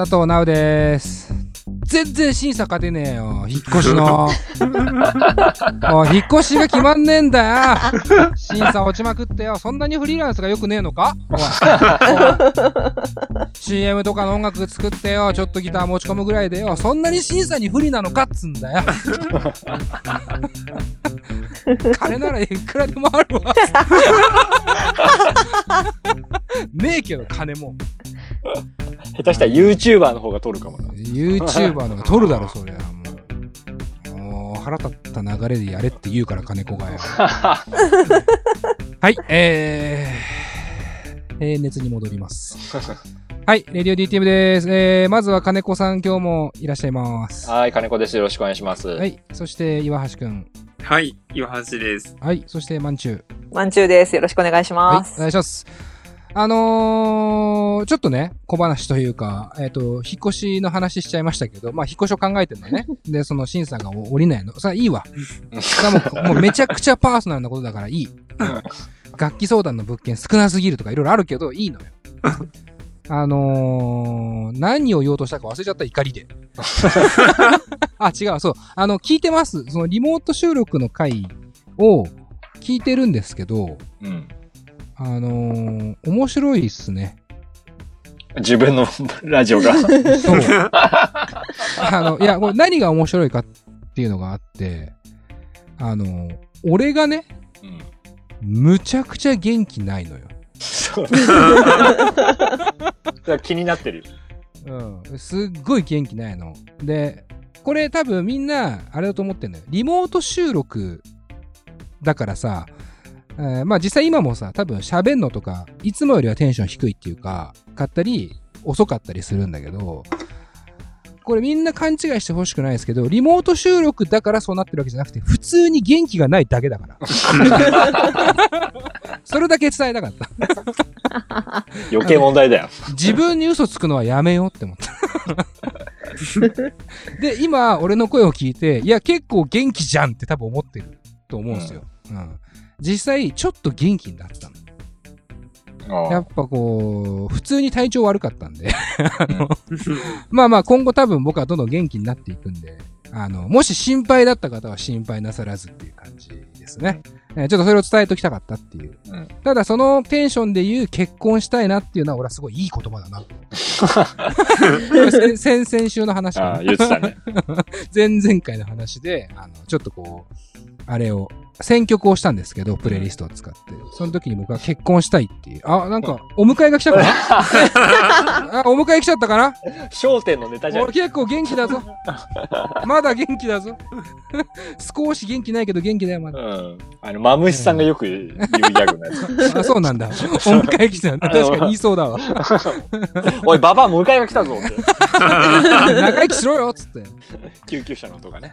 佐藤直です。全然審査勝てねえよ。引っ越しの。おい引っ越しが決まんねえんだよ。審査落ちまくってよ。そんなにフリーランスがよくねえのか？CM とかの音楽作ってよ。ちょっとギター持ち込むぐらいでよ。そんなに審査に不利なのかっつんだよ。金ならいくらでもあるわ。ねえけど、金も。下手したら YouTuber の方が取るかもな。YouTuber のが取るだろ、そりゃ。もう。もう腹立った流れでやれって言うから、金子がよ。はい、えー、えー、熱に戻ります。はい、レディオ DTM です。えー、まずは金子さん、今日もいらっしゃいます。はい、金子です。よろしくお願いします。はい、そして岩橋くん。はい、岩橋です。はい、そしてまんちゅう。まんちゅうです。よろしくお願いしはいま、す。お願いします。あのー、ちょっとね、小話というか、えっ、と、引っ越しの話しちゃいましたけど、まあ、引っ越しを考えてるのね。で、その、審査が降りないの。さあ、いいわ。それはもう、もうめちゃくちゃパーソナルなことだからいい。楽器相談の物件少なすぎるとかいろいろあるけど、いいのよ。あのー、何を言おうとしたか忘れちゃった、怒りで。あ、違う、そう。あの、聞いてます。その、リモート収録の回を聞いてるんですけど、うん。あのー、面白いっすね。自分の ラジオが。そう。あの、いや、これ何が面白いかっていうのがあって、あのー、俺がね、うん。むちゃくちゃ元気ないのよ。そう。だから気になってる。うん。すっごい元気ないの。で、これ多分みんな、あれだと思ってんのよ。リモート収録だからさ、えーまあ実際今もさ、多分喋んのとか、いつもよりはテンション低いっていうか、かったり、遅かったりするんだけど、これみんな勘違いしてほしくないですけど、リモート収録だからそうなってるわけじゃなくて、普通に元気がないだけだから。それだけ伝えたかった。余計問題だよ。自分に嘘つくのはやめようって思った。で、今、俺の声を聞いて、いや、結構元気じゃんって多分思ってると思うんですよ。うん。実際、ちょっと元気になってたの。やっぱこう、普通に体調悪かったんで。あの まあまあ、今後多分僕はどんどん元気になっていくんで、あの、もし心配だった方は心配なさらずっていう感じですね。えーちょっとそれを伝えておきたかったっていう。うんただそのテンションで言う結婚したいなっていうのは俺はすごいいい言葉だな。先 先々週の話かなああ、言ってたね。前々回の話で、あの、ちょっとこう、あれを、選曲をしたんですけど、プレイリストを使って。その時に僕は結婚したいっていう。あ、なんか、お迎えが来たかな？あ、お迎え来ちゃったかな？焦点のネタじゃん俺。結構元気だぞ。まだ元気だぞ。少し元気ないけど元気だよ、まだ。うん。あの、マムシさんがよく言うギャグのやつ。あ、そうなんだ。お迎え来た。確かに言いそうだわ。おい、ババア迎えが来たぞって。長生きしろよっつって。救急車の音がね。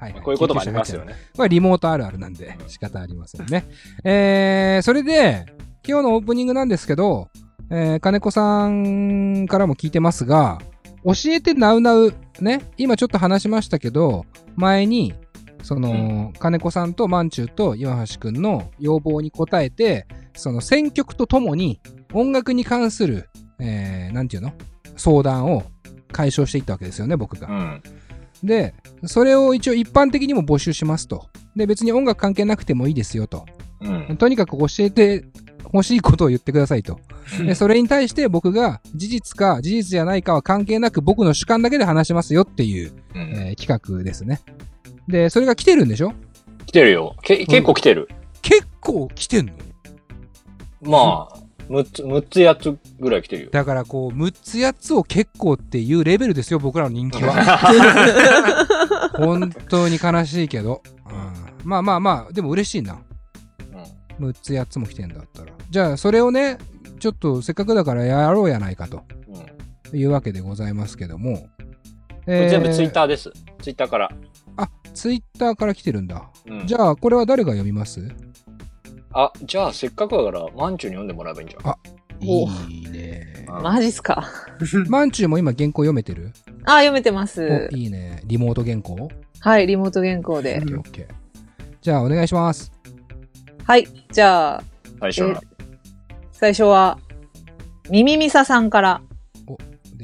はい、こういうこともありますよね。これリモートあるあるなんで仕方ありませんね。えー、それで、今日のオープニングなんですけど、えー、金子さんからも聞いてますが、教えてナウナウ、ね、今ちょっと話しましたけど、前に、その、金子さんとマンチューと岩橋くんの要望に応えて、その選曲とともに音楽に関する、えー、なんていうの？相談を解消していったわけですよね、僕が。うん。で、それを一応一般的にも募集しますと。で、別に音楽関係なくてもいいですよと。うん。とにかく教えて欲しいことを言ってくださいと。で、それに対して僕が事実か事実じゃないかは関係なく僕の主観だけで話しますよっていう、うんえー企画ですね。で、それが来てるんでしょ？来てるよ。け結構来てる。結構来てんの？まあ、6つ、6つ8つぐらい来てるよ。だからこう、6つ8つを結構っていうレベルですよ、僕らの人気は。本当に悲しいけど。うん、まあまあまあ、でも嬉しいな。6つ8つも来てんだったら。じゃあ、それをね、ちょっとせっかくだからやろうやないかとうん。うんいうわけでございますけども。これ全部ツイッー。ターです。ツイッターから。あ、ツイッターから来てるんだ。うんじゃあ、これは誰が読みます？あ、じゃあせっかくだから、マンチュに読んでもらえばいいんじゃん。おいいね。あマジっすか？マンチューも今原稿読めてる？あ、読めてますお。いいね。リモート原稿？はい、リモート原稿でオッ。ケーオッケーじゃあ、お願いします。はい、じゃあ、最初の。最初は、ミミミサさんから、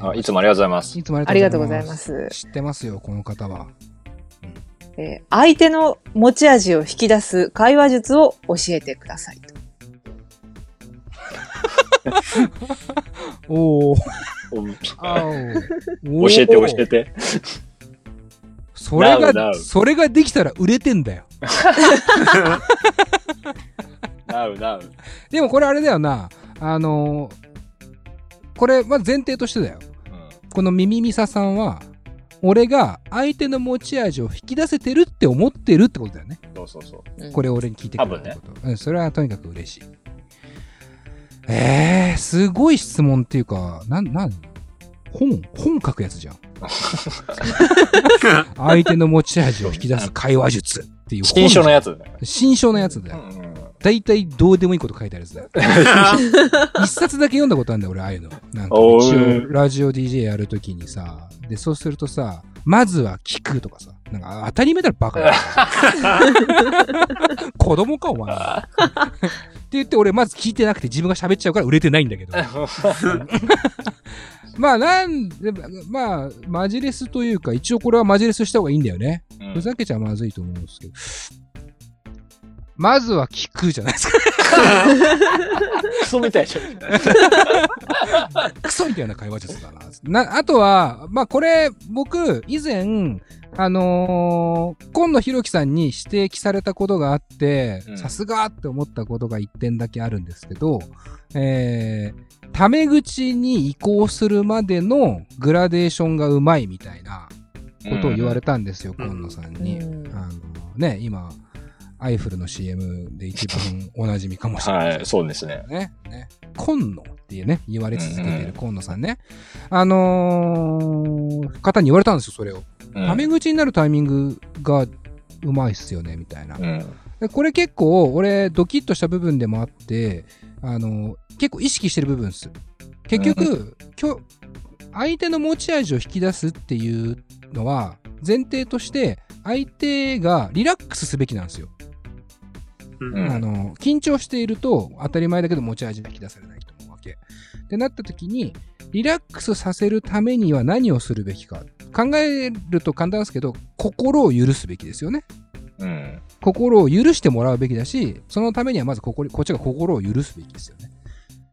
あいつもありがとうございます。いつもありがとうございま。す。知ってますよ、この方は。えー相手の持ち味を引き出す会話術を教えてくださいと。おー。うんあ教えて教えて。それ Now, now が、それができたら売れてんだよ。なうなう。でもこれあれだよな。あのーこれ、まず前提としてだよ。このミミミサさんは、俺が相手の持ち味を引き出せてるって思ってるってことだよね。そうそうそう。うんこれを俺に聞いてくれたってこと。うん、それはとにかく嬉しい。えー、すごい質問っていうか、なん、なん、本、本書くやつじゃん。相手の持ち味を引き出す会話術っていう本新書のやつだよ。新書のやつだよ。大体どうでもいいこと書いてあるやつだよ。一冊だけ読んだことあるんだよ、俺、ああいうの。なんか一応、ラジオ DJ やるときにさ、で、そうするとさ、まずは聞くとかさ、なんか当たり前だろ、バカだ。子供か、お前。って言って、俺、まず聞いてなくて自分が喋っちゃうから売れてないんだけど。まあ、なんで、まあ、マジレスというか、一応これはマジレスした方がいいんだよね。うんふざけちゃまずいと思うんですけど。まずは聞くじゃないですか。クソみたいじゃん。クソみたいな会話術だな。な、あとは、まあこれ、僕、以前、あのー、今野博樹さんに指摘されたことがあってう、んさすがって思ったことが一点だけあるんですけど、えー、タメ口に移行するまでのグラデーションがうまいみたいなことを言われたんですよ、うん今野さんに。うんあのね、今、アイフルの CM で一番おなじみかもしれない。はい、そうですね。ね。ね。今野っていうね、言われ続けてうんうんる今野さんね。あのー、方に言われたんですよ、それを。うんタメ口になるタイミングがうまいっすよね、みたいな。うん。でこれ結構、俺、ドキッとした部分でもあって、あのー結構意識してる部分です。結局、今日、相手の持ち味を引き出すっていうのは、前提として、相手がリラックスすべきなんですよ。うんうんあの、緊張していると当たり前だけど持ち味が引き出されないと思うわけ。ってなった時に、リラックスさせるためには何をするべきか。考えると簡単ですけど、心を許すべきですよね。うん。心を許してもらうべきだし、そのためにはまずこここっちが心を許すべきですよね。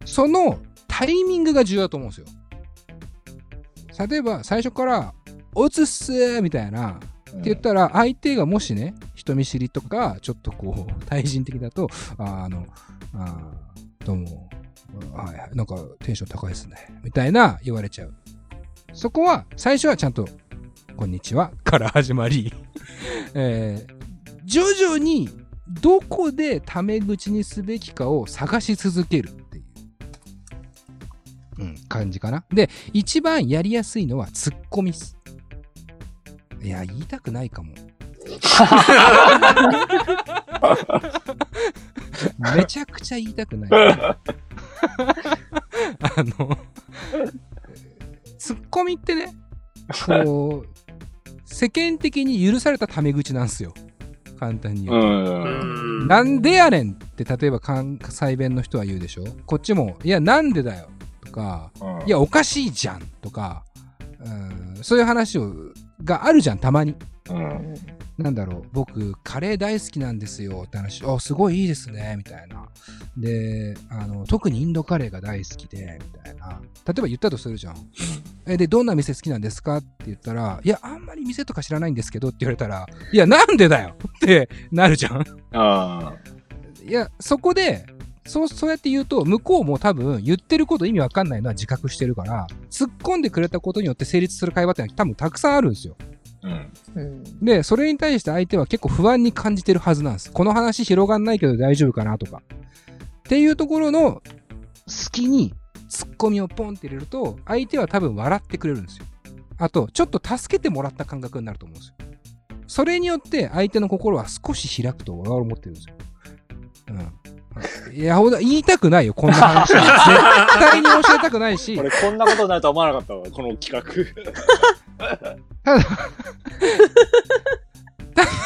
そのタイミングが重要だと思うんですよ。例えば最初から、おつっすーみたいなって言ったら、相手がもしね、人見知りとか、ちょっとこう、対人的だと、あの、あどうも、はいはい、なんかテンション高いですね、みたいな言われちゃう。そこは、最初はちゃんと、こんにちは、から始まり、えー徐々に、どこでタメ口にすべきかを探し続けるっていう、うん、感じかな。で、一番やりやすいのはツッコミっす。いや、言いたくないかも。めちゃくちゃ言いたくない。あの、ツッコミってね、こう、世間的に許されたタメ口なんですよ。簡単に言うと。うん。なんでやねんって例えば関西弁の人は言うでしょこっちも、いや、なんでだよとか、いや、おかしいじゃんとか、うん、そういう話をがあるじゃん、たまに。うん。なんだろう、僕、カレー大好きなんですよって話、あ、すごいいいですね、みたいな。で、あの、特にインドカレーが大好きで、みたいな。例えば言ったとするじゃん。え、で、どんな店好きなんですかって言ったら、いや、あんまり店とか知らないんですけどって言われたら、いや、なんでだよってなるじゃん。あいや、そこで、そう、そうやって言うと、向こうも多分言ってること意味わかんないのは自覚してるから、突っ込んでくれたことによって成立する会話ってのは多分たくさんあるんですよ。で、それに対して相手は結構不安に感じてるはずなんです。この話広がんないけど大丈夫かなとか。っていうところの隙にツッコミをポンって入れると、相手は多分笑ってくれるんですよ。あと、ちょっと助けてもらった感覚になると思うんですよ。それによって相手の心は少し開くと俺は思ってるんですよ。うん。いや、ほんと言いたくないよ、こんな話。絶対に教えたくないし。俺こんなことになるとは思わなかったわ、この企画。ただ、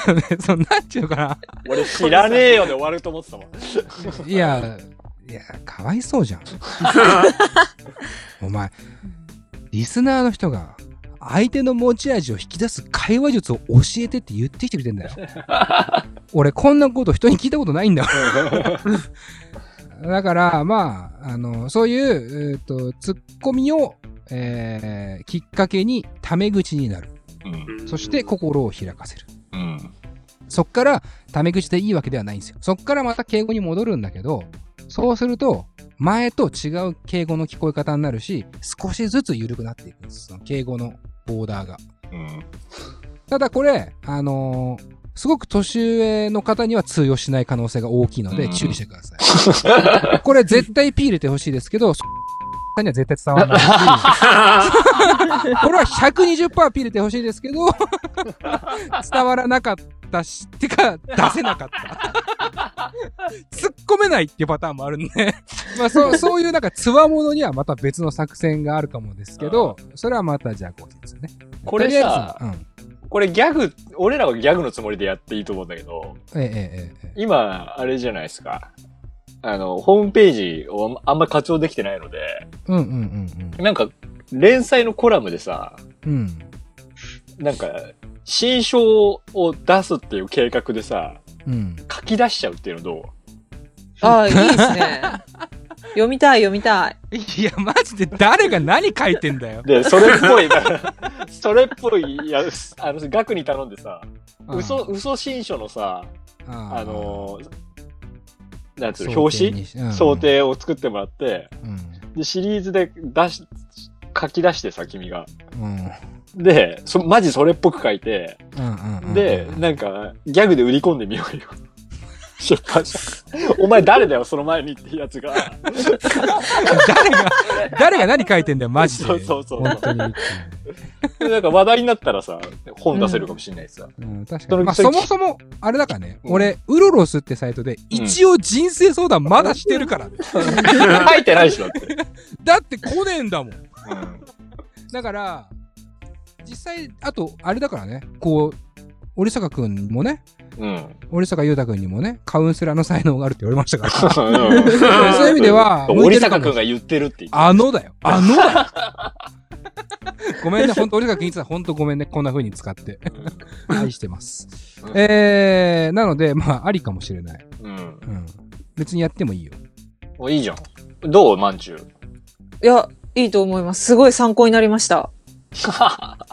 ただね、そう、なんちゅうのかな。俺知らねえよで終わると思ってたわ。いや、いや、かわいそうじゃん。お前、リスナーの人が、相手の持ち味を引き出す会話術を教えてって言ってきてくれてんだよ。俺、こんなこと人に聞いたことないんだわ。だから、まあ、あの、そういう、えーと、ツッコミを、えーきっかけに、タメ口になる。うん。そして、心を開かせる。うん。そっから、タメ口でいいわけではないんですよ。そっからまた敬語に戻るんだけど、そうすると、前と違う敬語の聞こえ方になるし、少しずつ緩くなっていくんです。その敬語のボーダーが。うん。ただこれ、あのーすごく年上の方には通用しない可能性が大きいのでうん注意してください。これ絶対 P 入れてほしいですけど、そさんには絶対伝わらないし、これは 120%P 入れてほしいですけど、伝わらなかったし、てか、出せなかった。突っ込めないっていうパターンもあるんで、まあそう、そういうなんか、つわものにはまた別の作戦があるかもですけど、それはまたじゃあ後日ね。これさとりあえずこれギャグ、俺らはギャグのつもりでやっていいと思うんだけど、うん。ええええええ。今、あれじゃないですか。あの、ホームページをあんまり活用できてないので、うんうんうんなんか、連載のコラムでさ、うん。うん。なんか、新書を出すっていう計画でさ、うん。書き出しちゃうっていうのどう？ああ、いいですね。読みたい、読みたい。いや、マジで誰が何書いてんだよ。で、それっぽい、それっぽい、や、あの、額に頼んでさ、嘘、嘘新書のさ、ああのー、なんつうの、表紙？紙想。定を作ってもらって、うん。で、シリーズで出し、書き出してさ、君が。うん。で、そ、マジそれっぽく書いて。で、なんか、ギャグで売り込んでみようよ。出版社。お前誰だよ、その前にってやつが。誰が、誰が何書いてんだよ、マジで。そうそうそう本当に。でなんか話題になったらさ、本出せるかもしれないしさ。うん、確かに。まあ、そもそも、あれだからね、うん俺、ウロロスってサイトで、一応人生相談まだしてるからね。書いてないしだって。だって来ねえんだもん。うんだから、実際、あと、あれだからね、こう、折坂くんもね、うん。折坂優太くんにもね、カウンセラーの才能があるって言われましたから。そういう意味では、向い森てるかも坂くんが言ってるって言ってあのだよ。あのだよ。ごめんね、ほんと、折坂くんいつはほんとごめんね、こんな風に使って。愛してます。うんえー、なので、まあ、ありかもしれない。うん。うん。別にやってもいいよ。もういいじゃん。どうまんじゅう？いや、いいと思います。すごい参考になりました。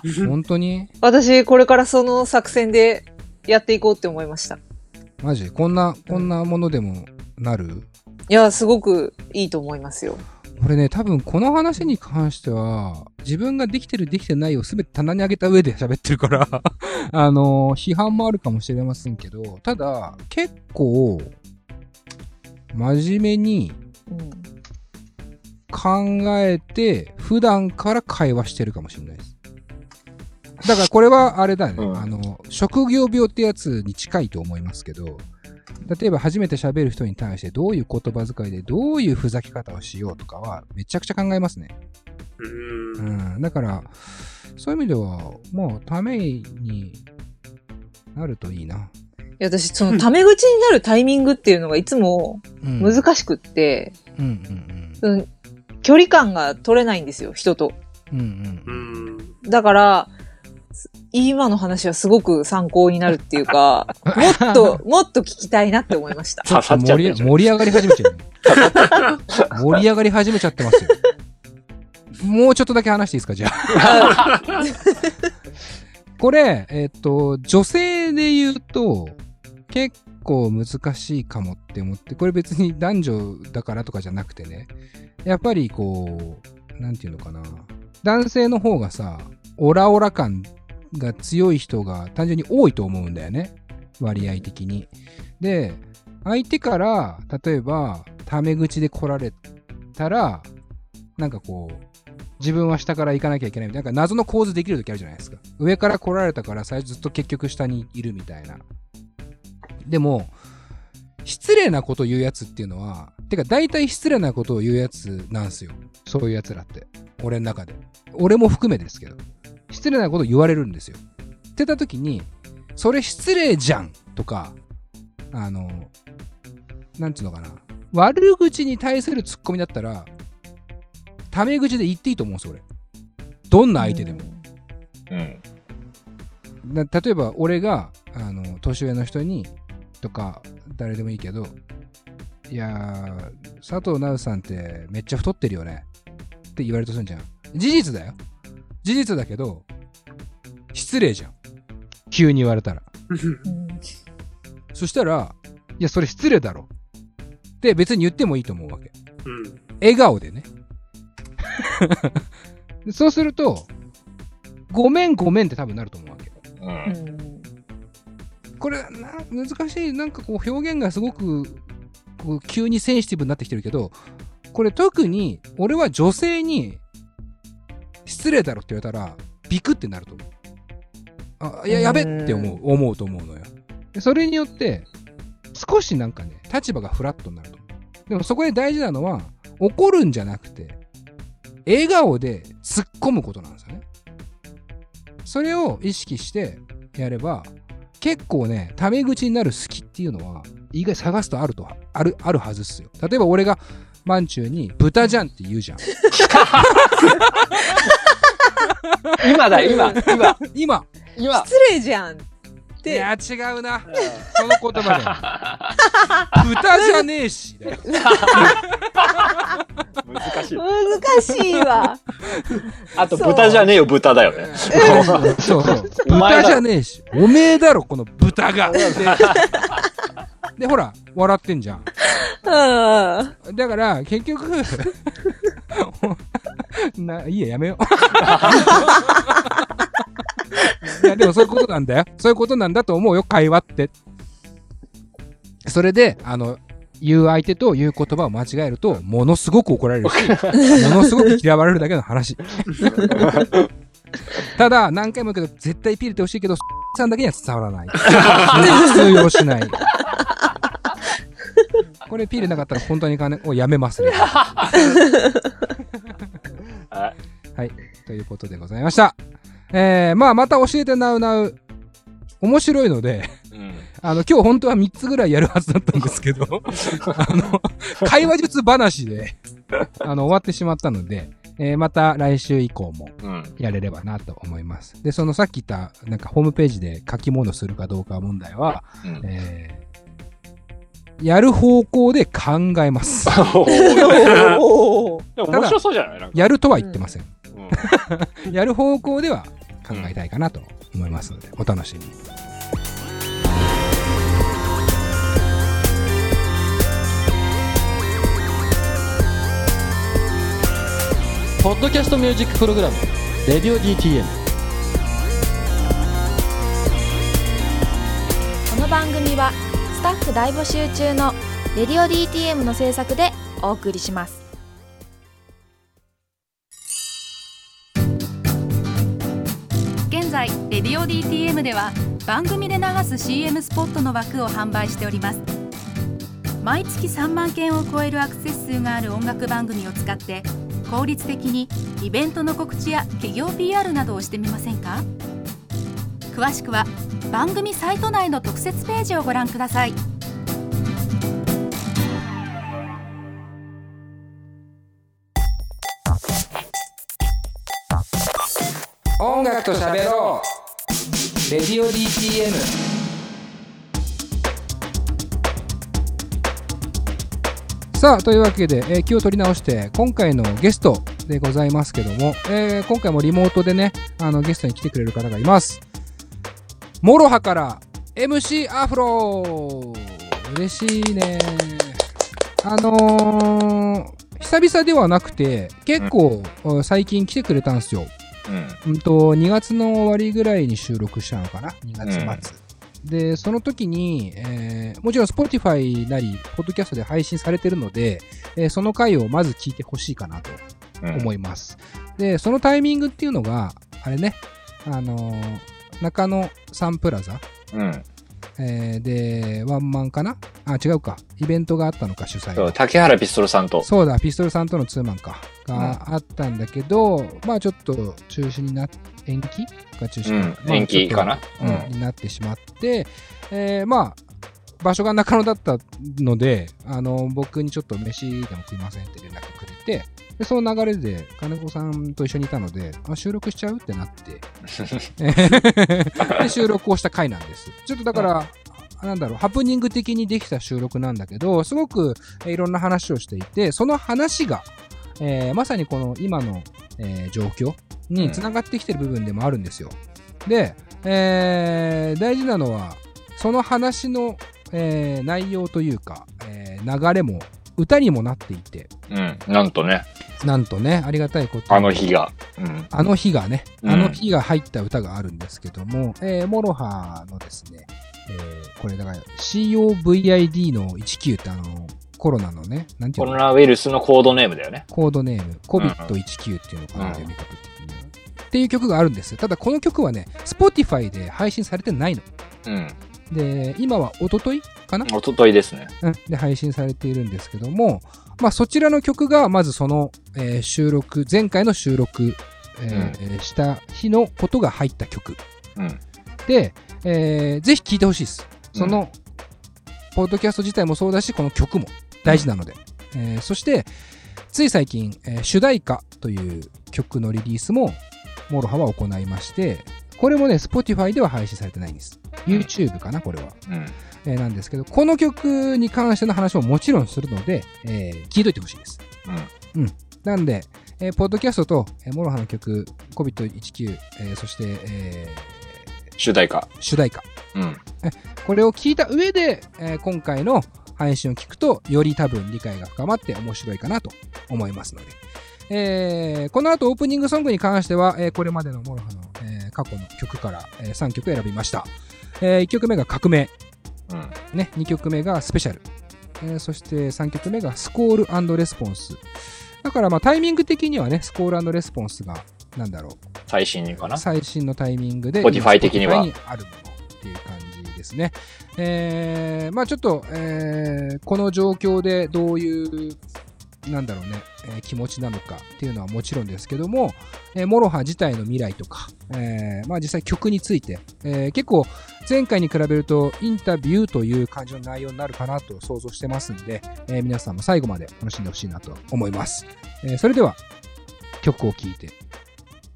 本当に？私、これからその作戦でやっていこうって思いました。マジ？こんな、こんなものでもなる？いや、すごくいいと思いますよ。俺ね、多分この話に関しては、自分ができてるできてないをすべて棚に上げた上で 喋ってるから、あのー批判もあるかもしれませんけど、ただ、結構、真面目にうん。考えて、普段から会話してるかもしれないです。だからこれはあれだね、うんあの、職業病ってやつに近いと思いますけど、例えば初めて喋る人に対してどういう言葉遣いでどういうふざけ方をしようとかはめちゃくちゃ考えますね。うん。うん、だから、そういう意味では、もうためになるといいな。いや、私、その、タメ口になるタイミングっていうのがいつもうん、難しくって、うんうんうん、距離感が取れないんですよ、人と。うん。う。ん。だから、今の話はすごり参考になるっていうか、もっと、もっと聞きたいなって思いました。ちょっと盛り盛り上がり始めちゃうよ。盛り上がり始めちゃってますよ。もうちょっとだけ話していいですか、じゃあ。これ、えっ、と、女性で言うと、結構難しいかもって思って、これ別に男女だからとかじゃなくてね、やっぱりこう、なんていうのかな。男性の方がさ、オラオラ感が強い人が単純に多いと思うんだよね。割合的に。で、相手から、例えば、タメ口で来られたら、なんかこう、自分は下から行かなきゃいけないみたいな、なんか謎の構図できる時あるじゃないですか。上から来られたから最初ずっと結局下にいるみたいな。でも、失礼なこと言うやつっていうのは、てか大体失礼なことを言うやつなんすよ。そういうやつらって。俺の中で。俺も含めですけど。失礼なこと言われるんですよ。ってた時に、それ失礼じゃんとか、あの、なんつうのかな。悪口に対するツッコミだったら、タメ口で言っていいと思うんですよ、俺。どんな相手でも。うん。な例えば俺があの年上の人にとか誰でもいいけどいやー佐藤直さんってめっちゃ太ってるよねって言われるとするんじゃん事実だよ事実だけど失礼じゃん。急に言われたら。うんそしたらいやそれ失礼だろ。って別に言ってもいいと思うわけ。うん。笑顔でね。で そうするとごめんごめんって多分なると思うわけ。う。うん。んこれな難しい。なんかこう表現がすごくこう急にセンシティブになってきてるけどこれ特に俺は女性に失礼だろって言われたらビクってなると思う。あいややべって思う。思うと思うのよ。でそれによって少しなんかね立場がフラットになると思う。でもそこで大事なのは怒るんじゃなくて笑顔で突っ込むことなんですよね。それを意識してやれば結構ね、タメ口になる隙っていうのは、意外探すとあると、ある、あるはずっすよ。例えば俺が、マンチューに、豚じゃんって言うじゃん。今だ、今、今、今、今。失礼じゃん。いや、違うな。その言葉で。豚じゃねえし。難しい。難しいわ。あと、豚じゃねえよ、豚だよね。そうそう。豚じゃねえし。おめえだろ、この豚が。で、でほら、笑ってんじゃん。うん。だから、結局、ないいや、やめよう。いや、でもそういうことなんだよ。そういうことなんだと思うよ、会話って。それで、あの、言う相手と言う言葉を間違えると、ものすごく怒られるし、ものすごく嫌われるだけの話。ただ、何回も言うけど、絶対ピールってほしいけど、さんだけには伝わらない。通用しない。これピールなかったら本当に金をやめますね。はいということでございました。えー、まあまた教えてなうなう。面白いので、うん。あの、今日本当は3つぐらいやるはずだったんですけど、あの、会話術話で、あの、終わってしまったので、えーまた来週以降もうん。やれればなと思います。で、そのさっき言った、なんかホームページで書き物するかどうか問題は、うん。えーやる方向で考えます。面白そうじゃない？やるとは言ってません。うん やる方向では考えたいかなと思いますので、お楽しみに。ポッドキャストミュージックプログラム「レディオ DTM」この番組はスタッフ大募集中の「レディオ DTM」の制作でお送りします。現在「レディオ DTM」では番組で流す CM スポットの枠を販売しております。毎月3万件を超えるアクセス数がある音楽番組を使って効率的にイベントの告知や企業 PR などをしてみませんか？詳しくは番組サイト内の特設ページをご覧ください。音楽と喋ろう。レディオ DTM さあというわけで、えー気を取り直して今回のゲストでございますけども、えー今回もリモートでねあのゲストに来てくれる方がいます。モロハから MC アフロ嬉しいねあのー久々ではなくて結構、最近来てくれたんですようん。うんと、2月の終わりぐらいに収録したのかな ?2 月末。で、その時に、えーもちろん Spotify なり、ポッドキャストで配信されてるので、えーその回をまず聞いてほしいかなとうん思います。で、そのタイミングっていうのが、あれね、あのー中野サンプラザ、うん。えーで、ワンマンかな？あ、違うか。イベントがあったのか、主催そう、竹原ピストルさんと。そうだ、ピストルさんとのツーマンか。があったんだけど、まあちょっと中止になっ、延期が中止うんまあ延期かな？ちょっとうんになってしまって、えーまあ、場所が中野だったので、あの、僕にちょっと飯でも食いませんって連絡て、でその流れで金子さんと一緒にいたので、あ収録しちゃうってなって、で収録をした回なんです。ちょっとだから、なんだろう、ハプニング的にできた収録なんだけど、すごくえーいろんな話をしていて、その話が、えーまさにこの今の、えー状況につながってきてる部分でもあるんですよ。で、えー大事なのは、その話の、えー内容というか、えー流れも歌にもなっていて、うん。なんとね、なんとね、ありがたいことにあの日が。うん。あの日がね、うんあの日が入った歌があるんですけども、えーモロハのですね、えーこれだから COVID の19ってあの、コロナのね、なんていうの？コロナウイルスのコードネームだよね。コードネーム、COVID19 っていうのかな、うん読み方的には。っていう曲があるんですよ。ただこの曲はね、Spotify で配信されてないの。うん。で、今は一昨日かな？おとといですね。うん。で配信されているんですけども、まあ、そちらの曲がまずその、えー収録前回の収録、えーした日のことが入った曲。うん。で、えーぜひ聴いてほしいです。その、ポッドキャスト自体もそうだしこの曲も大事なので、えーそしてつい最近、えー主題歌という曲のリリースも MOROHA は行いましてこれもね Spotify では配信されてないんです YouTube かなこれはうん。えーなんですけど、この曲に関しての話ももちろんするので、えー聞いといてほしいです。うん。なんで、えーポッドキャストと、えー MOROHA の曲、COVID19、えーそして、え主題歌。ー主題歌。うん。これを聞いた上で、えー今回の配信を聞くと、より多分理解が深まって面白いかなと思いますので。えーこの後オープニングソングに関しては、えーこれまでの MOROHA の、えー過去の曲から、え3曲選びました。え1曲目が革命。うん。ね、2曲目がスペシャル、えーそして3曲目がスコールレスポンス。だからまあタイミング的にはね、スコールレスポンスが、なんだろ最新かな？う、最新のタイミングで、Spotify 的には？にあるものっていう感じですね。えーまあちょっと、えーこの状況でどういう、なんだろうね、えー気持ちなのかっていうのはもちろんですけども、えーモロハ自体の未来とか、えーまあ実際曲について、え結構前回に比べるとインタビューという感じの内容になるかなと想像してますんで、え皆さんも最後まで楽しんでほしいなと思います。えそれでは曲を聴いて、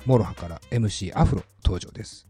モロハから MC アフロ登場です。